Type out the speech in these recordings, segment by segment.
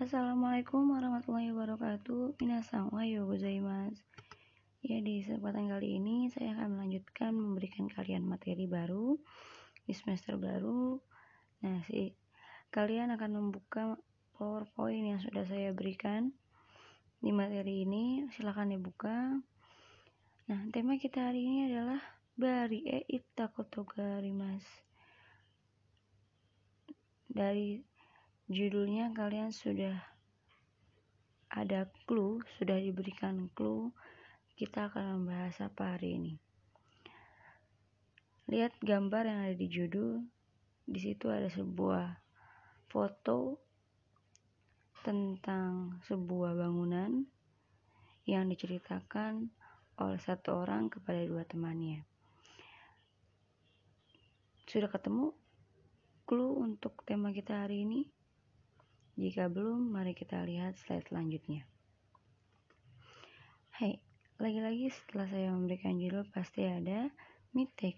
Assalamualaikum warahmatullahi wabarakatuh. Minasan yo gozaimasu. Ya, di kesempatan kali ini saya akan melanjutkan memberikan kalian materi baru di semester baru. Nah, si kalian akan membuka PowerPoint yang sudah saya berikan di materi ini. Silahkan dibuka. Nah, tema kita hari ini adalah Bari e mas. Dari judulnya kalian sudah ada clue, sudah diberikan clue kita akan membahas apa hari ini. Lihat gambar yang ada di judul. Di situ ada sebuah foto tentang sebuah bangunan yang diceritakan oleh satu orang kepada dua temannya. Sudah ketemu clue untuk tema kita hari ini? Jika belum, mari kita lihat slide selanjutnya. Hai, lagi-lagi setelah saya memberikan judul pasti ada Mite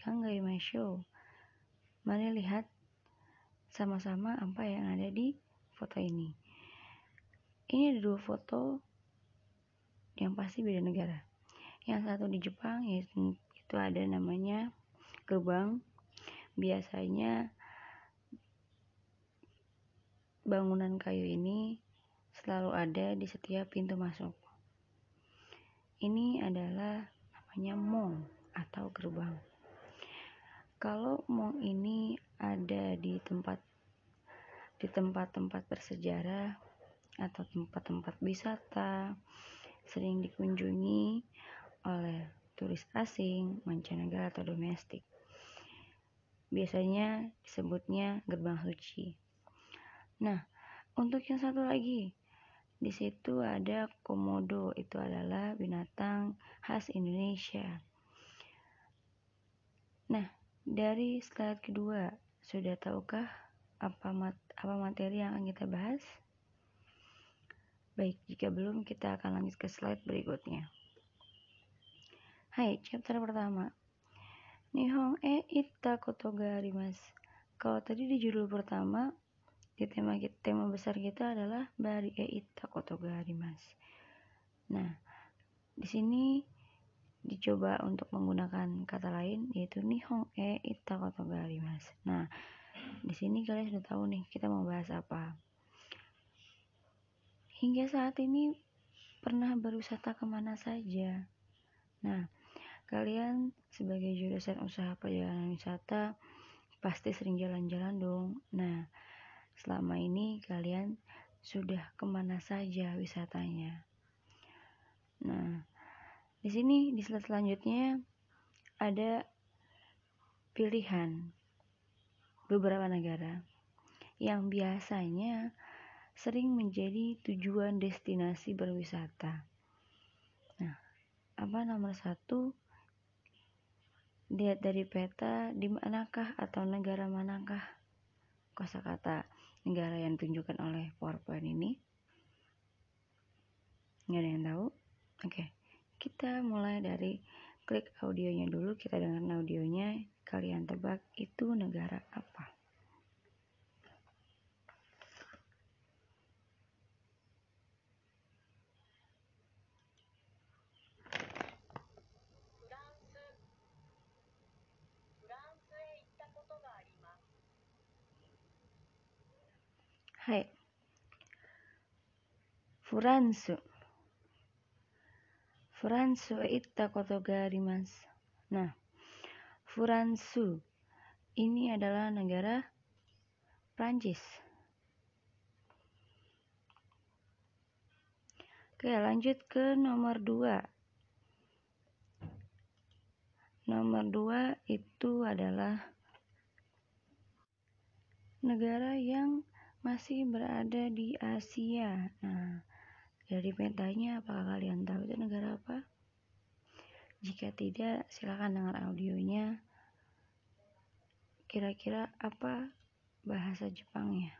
Show. Mari lihat sama-sama apa yang ada di foto ini. Ini ada dua foto yang pasti beda negara. Yang satu di Jepang yaitu itu ada namanya gerbang. Biasanya bangunan kayu ini selalu ada di setiap pintu masuk. Ini adalah namanya mong atau gerbang. Kalau mong ini ada di tempat di tempat-tempat bersejarah atau tempat-tempat wisata sering dikunjungi oleh turis asing, mancanegara atau domestik. Biasanya disebutnya gerbang suci. Nah, untuk yang satu lagi, di situ ada komodo, itu adalah binatang khas Indonesia. Nah, dari slide kedua, sudah tahukah apa mat apa materi yang akan kita bahas? Baik, jika belum kita akan lanjut ke slide berikutnya. Hai, chapter pertama. Nihong e itta kotoga. Kalau tadi di judul pertama di tema tema besar kita adalah bari e mas. Nah di sini dicoba untuk menggunakan kata lain yaitu nihong e ita kotogari mas. Nah di sini kalian sudah tahu nih kita mau bahas apa. Hingga saat ini pernah berwisata ke mana saja. Nah kalian sebagai jurusan usaha perjalanan wisata pasti sering jalan-jalan dong. Nah selama ini kalian sudah ke mana saja wisatanya. Nah, di sini di slide selanjutnya ada pilihan beberapa negara yang biasanya sering menjadi tujuan destinasi berwisata. Nah, apa nomor satu? Lihat dari peta di manakah atau negara manakah kosakata negara yang ditunjukkan oleh PowerPoint ini? Nggak ada yang tahu? Oke, kita mulai dari klik audionya dulu, kita dengar audionya, kalian tebak itu negara apa? Hai. Furansu. Furansu itta koto mas. Nah, Furansu ini adalah negara Prancis. Oke, lanjut ke nomor dua. Nomor dua itu adalah negara yang masih berada di Asia. Nah, dari petanya apakah kalian tahu itu negara apa? Jika tidak, silakan dengar audionya. Kira-kira apa bahasa Jepangnya?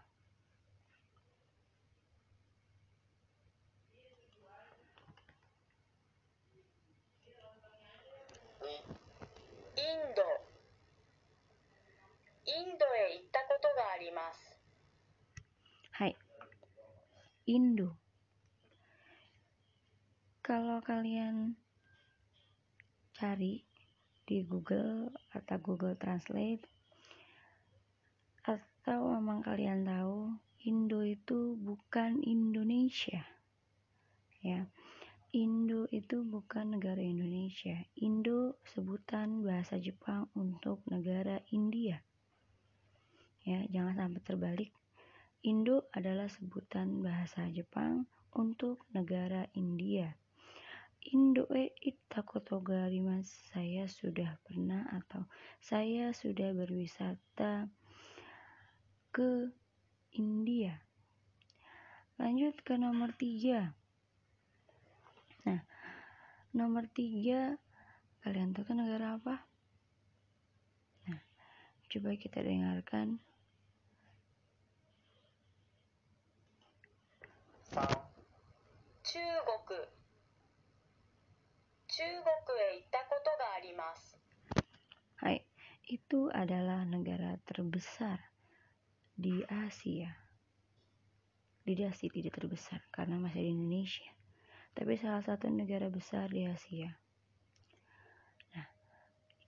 Indo インドへ行ったことがあります。はい。 Indo. Kalau kalian cari di Google atau Google Translate atau memang kalian tahu Indo itu bukan Indonesia ya Indo itu bukan negara Indonesia. Indo sebutan bahasa Jepang untuk negara India. Ya, jangan sampai terbalik. Indo adalah sebutan bahasa Jepang untuk negara India. Indo e mas saya sudah pernah atau saya sudah berwisata ke India. Lanjut ke nomor tiga Nah, nomor tiga, kalian tahu kan negara apa? Nah, coba kita dengarkan. Jepang. Hai, itu adalah negara terbesar di Asia. Di Asia tidak terbesar karena masih di Indonesia tapi salah satu negara besar di Asia. Nah,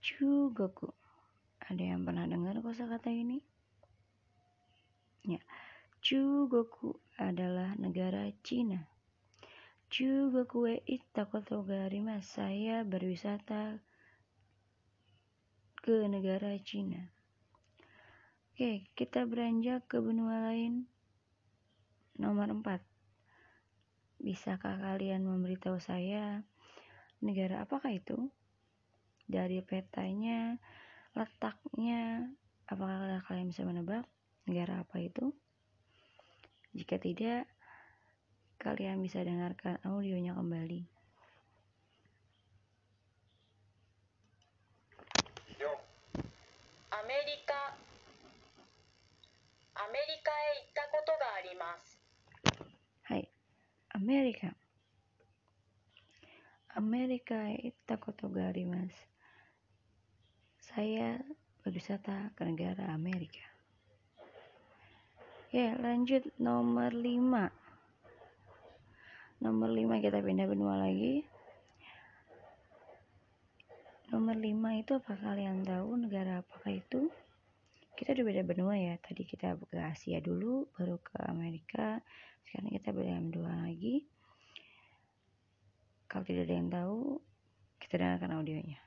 Chugoku. Ada yang pernah dengar kosakata ini? Ya, Chugoku adalah negara Cina. Chugoku e ittakoto mas. Saya berwisata ke negara Cina. Oke, kita beranjak ke benua lain. Nomor 4. Bisakah kalian memberitahu saya negara apakah itu? Dari petanya, letaknya, apakah kalian bisa menebak negara apa itu? Jika tidak, kalian bisa dengarkan audionya kembali. Amerika Amerika へ行ったことがあります。Amerika. Amerika itu kota mas. Saya berwisata ke negara Amerika. Ya, lanjut nomor 5. Nomor 5 kita pindah benua lagi. Nomor 5 itu apa kalian tahu negara apakah itu? Kita udah beda benua ya. Tadi kita ke Asia dulu, baru ke Amerika, sekarang kita berikan dua lagi kalau tidak ada yang tahu kita dengarkan audionya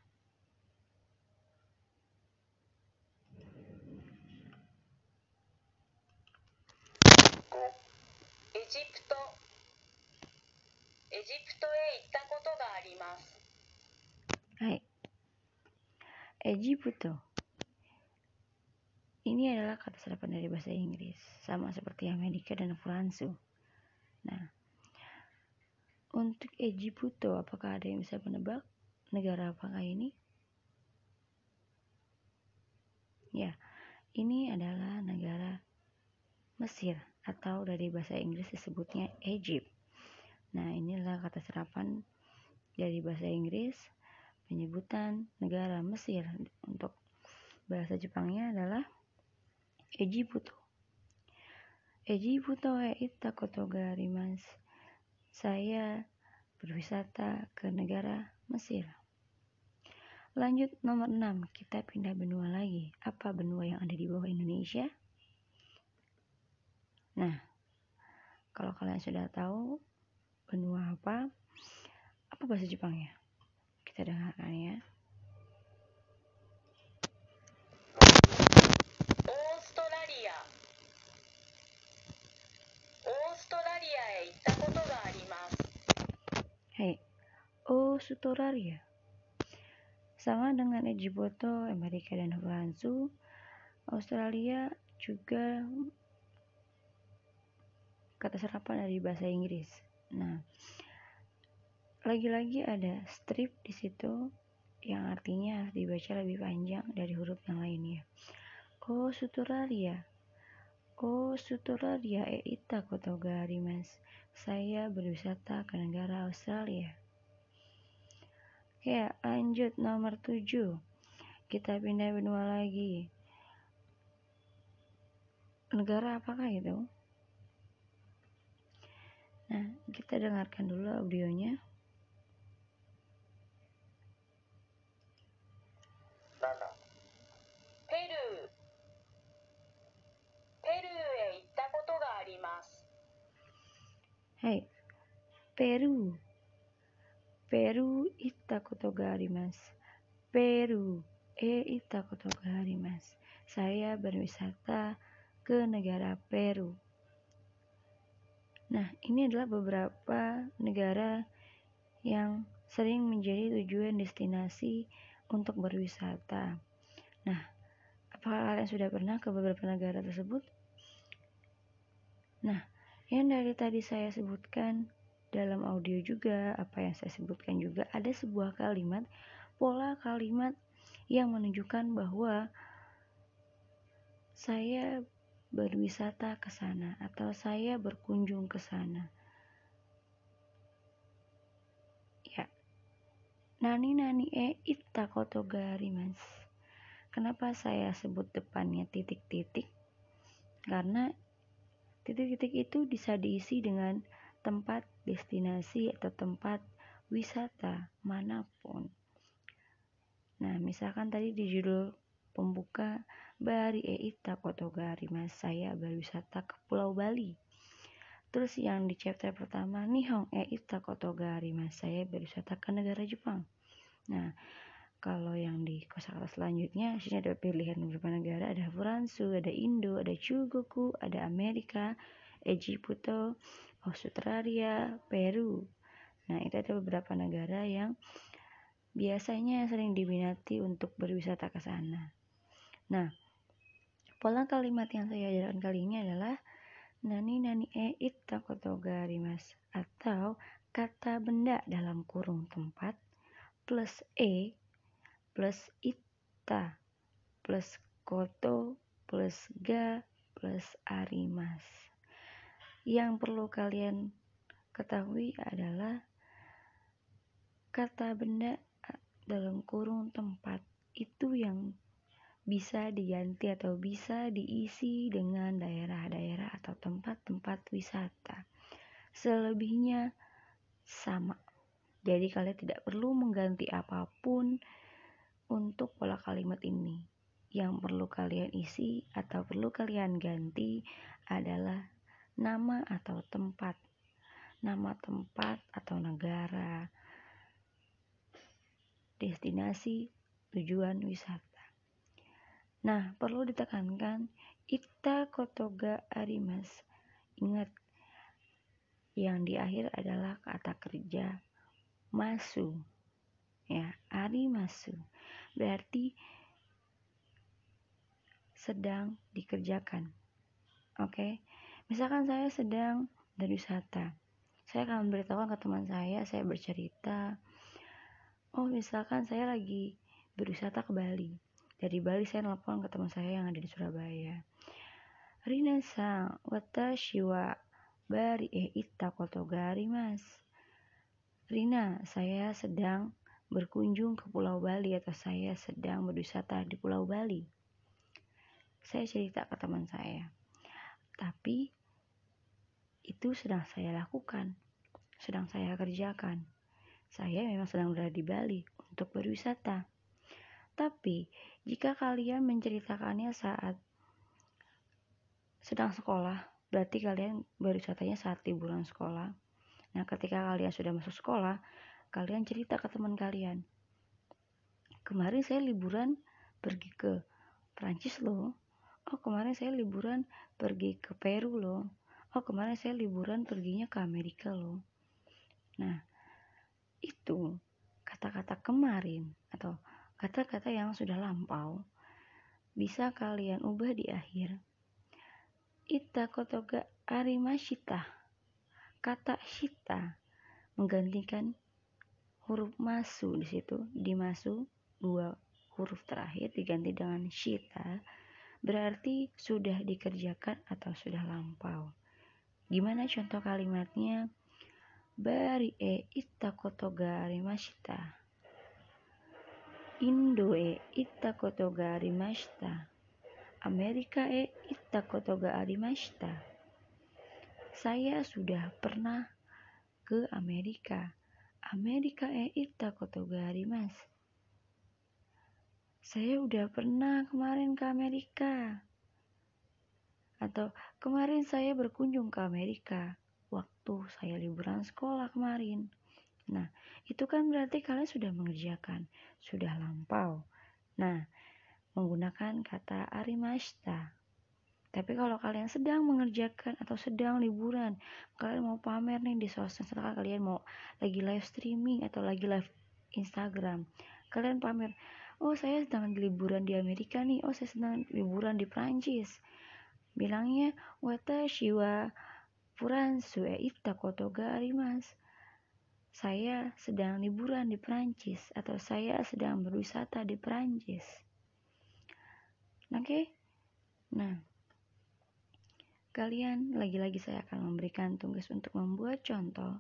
Egypto Egypto へ行ったことがあります。はい。Egypto. Ini adalah kata serapan dari bahasa Inggris, sama seperti Amerika dan Fransu. Nah, untuk Ejiputo, apakah ada yang bisa menebak negara apakah ini? Ya, ini adalah negara Mesir atau dari bahasa Inggris disebutnya Egypt. Nah, inilah kata serapan dari bahasa Inggris penyebutan negara Mesir untuk bahasa Jepangnya adalah Ejiputo. Ejiputo e itakoto mas. Saya berwisata ke negara Mesir. Lanjut nomor 6, kita pindah benua lagi. Apa benua yang ada di bawah Indonesia? Nah, kalau kalian sudah tahu benua apa, apa bahasa Jepangnya? Kita dengarkan ya. Hei, Australia. Sama dengan Ejiboto, Amerika dan Fransu, Australia juga kata serapan dari bahasa Inggris. Nah, lagi-lagi ada strip di situ yang artinya dibaca lebih panjang dari huruf yang lainnya. Australia. Oh, Australia e ita koto mas saya berwisata ke negara Australia. Ya, lanjut nomor 7. Kita pindah benua lagi. Negara apakah itu? Nah, kita dengarkan dulu audionya. Arimasu. Peru e itakoto ga arimasu. Saya berwisata ke negara Peru. Nah, ini adalah beberapa negara yang sering menjadi tujuan destinasi untuk berwisata. Nah, apakah kalian sudah pernah ke beberapa negara tersebut? Nah, yang dari tadi saya sebutkan dalam audio juga, apa yang saya sebutkan juga ada sebuah kalimat, pola kalimat yang menunjukkan bahwa saya berwisata ke sana atau saya berkunjung ke sana. Ya. Nani nani e itta mas. Kenapa saya sebut depannya titik-titik? Karena Titik-titik itu bisa diisi dengan tempat destinasi atau tempat wisata mana pun. Nah, misalkan tadi di judul pembuka Bari Eita Kotogari Mas saya berwisata ke Pulau Bali. Terus yang di chapter pertama Nihong Eita Kotogari Mas saya berwisata ke negara Jepang. Nah, kalau yang di kosakata selanjutnya, sini ada pilihan beberapa negara, ada Furansu, ada Indo, ada Chugoku, ada Amerika, Egypto, Australia, Peru. Nah, itu ada beberapa negara yang biasanya sering diminati untuk berwisata ke sana. Nah, pola kalimat yang saya ajarkan kali ini adalah nani nani e itta mas atau kata benda dalam kurung tempat plus e plus ita plus koto plus ga plus arimas. Yang perlu kalian ketahui adalah kata benda dalam kurung tempat itu yang bisa diganti atau bisa diisi dengan daerah-daerah atau tempat-tempat wisata. Selebihnya sama. Jadi kalian tidak perlu mengganti apa pun untuk pola kalimat ini. Yang perlu kalian isi atau perlu kalian ganti adalah nama atau tempat. Nama tempat atau negara. Destinasi tujuan wisata. Nah, perlu ditekankan Ita Kotoga Arimas. Ingat, yang di akhir adalah kata kerja masu. Ya, arimasu berarti sedang dikerjakan. Oke, okay? Misalkan saya sedang berwisata, saya akan memberitahukan ke teman saya, saya bercerita, oh misalkan saya lagi berwisata ke Bali. Dari Bali saya nelfon ke teman saya yang ada di Surabaya. Rina sang, watashi wa bari e itta kotogari mas. Rina, saya sedang berkunjung ke Pulau Bali atau saya sedang berwisata di Pulau Bali. Saya cerita ke teman saya. Tapi itu sedang saya lakukan, sedang saya kerjakan. Saya memang sedang berada di Bali untuk berwisata. Tapi jika kalian menceritakannya saat sedang sekolah, berarti kalian berwisatanya saat liburan sekolah. Nah, ketika kalian sudah masuk sekolah, kalian cerita ke teman kalian kemarin saya liburan pergi ke Prancis loh oh kemarin saya liburan pergi ke Peru loh oh kemarin saya liburan perginya ke Amerika loh. Nah itu kata-kata kemarin atau kata-kata yang sudah lampau bisa kalian ubah di akhir. Ita kotoga arimashita kata shita menggantikan huruf masu di situ. Di masu dua huruf terakhir diganti dengan shita berarti sudah dikerjakan atau sudah lampau. Gimana contoh kalimatnya? Bari e itta koto gari mashita. Indo e itta koto gari mashita. Amerika e itta koto gari mashita. Saya sudah pernah ke Amerika. Amerika e ita koto mas. Saya udah pernah kemarin ke Amerika. Atau kemarin saya berkunjung ke Amerika waktu saya liburan sekolah kemarin. Nah, itu kan berarti kalian sudah mengerjakan, sudah lampau. Nah, menggunakan kata arimashita. Tapi kalau kalian sedang mengerjakan atau sedang liburan, kalian mau pamer nih di sosmed, setelah kalian mau lagi live streaming atau lagi live Instagram, kalian pamer, oh saya sedang liburan di Amerika nih, oh saya sedang liburan di Prancis. Bilangnya, watashi wa furansu e ita koto ga arimasu saya sedang liburan di Prancis atau saya sedang berwisata di Prancis. Oke? Okay? Nah, kalian lagi-lagi saya akan memberikan tugas untuk membuat contoh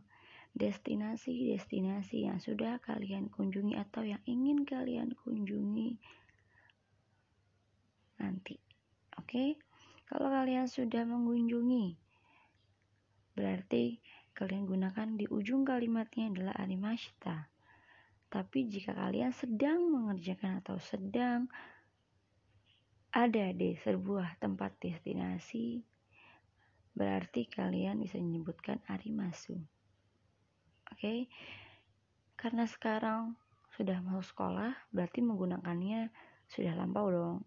destinasi-destinasi yang sudah kalian kunjungi atau yang ingin kalian kunjungi nanti. Oke? Okay? Kalau kalian sudah mengunjungi berarti kalian gunakan di ujung kalimatnya adalah animashita. Tapi jika kalian sedang mengerjakan atau sedang ada di sebuah tempat destinasi, berarti kalian bisa menyebutkan arimasu. Oke, karena sekarang sudah mau sekolah, berarti menggunakannya sudah lampau dong.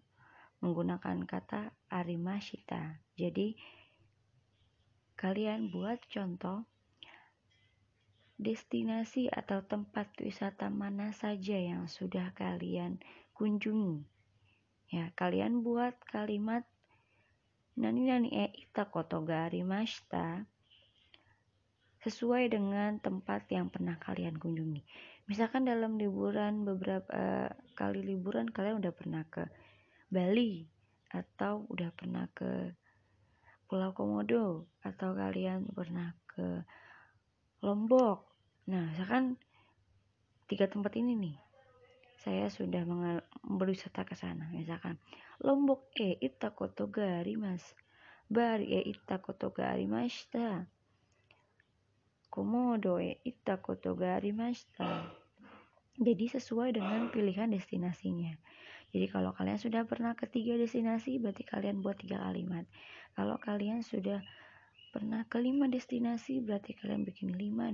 Menggunakan kata arimashita. Jadi, kalian buat contoh destinasi atau tempat wisata mana saja yang sudah kalian kunjungi. Ya, kalian buat kalimat nani nani e ita koto ga arimashita sesuai dengan tempat yang pernah kalian kunjungi. Misalkan dalam liburan beberapa uh, kali liburan kalian udah pernah ke Bali atau udah pernah ke Pulau Komodo atau kalian pernah ke Lombok Nah, misalkan tiga tempat ini nih, saya sudah berwisata ke sana. Misalkan Lombok e ita koto gari mas, Bari e ita koto gari mashita, Komodo e ita koto gari mashita. Jadi sesuai dengan pilihan destinasinya. Jadi kalau kalian sudah pernah ke tiga destinasi, berarti kalian buat tiga kalimat. Kalau kalian sudah pernah ke lima destinasi berarti kalian bikin lima,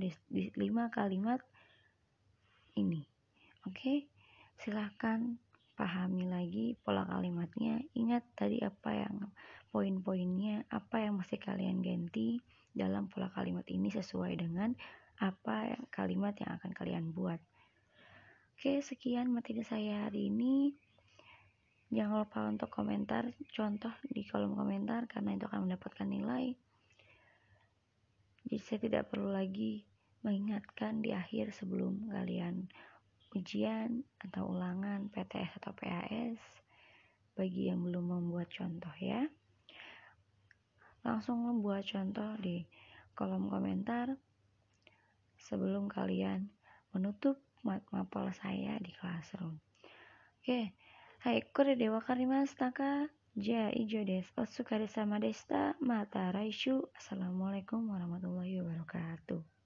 lima kalimat ini oke okay? silahkan pahami lagi pola kalimatnya ingat tadi apa yang poin-poinnya apa yang mesti kalian ganti dalam pola kalimat ini sesuai dengan apa yang kalimat yang akan kalian buat oke sekian materi saya hari ini jangan lupa untuk komentar contoh di kolom komentar karena itu akan mendapatkan nilai jadi saya tidak perlu lagi mengingatkan di akhir sebelum kalian ujian atau ulangan PTS atau PAS bagi yang belum membuat contoh ya. Langsung membuat contoh di kolom komentar sebelum kalian menutup mapel saya di classroom. Oke, hai kore dewa karimas taka. Ja ijo des. Otsukare sama desta. Mata raishu. Assalamualaikum warahmatullahi wabarakatuh.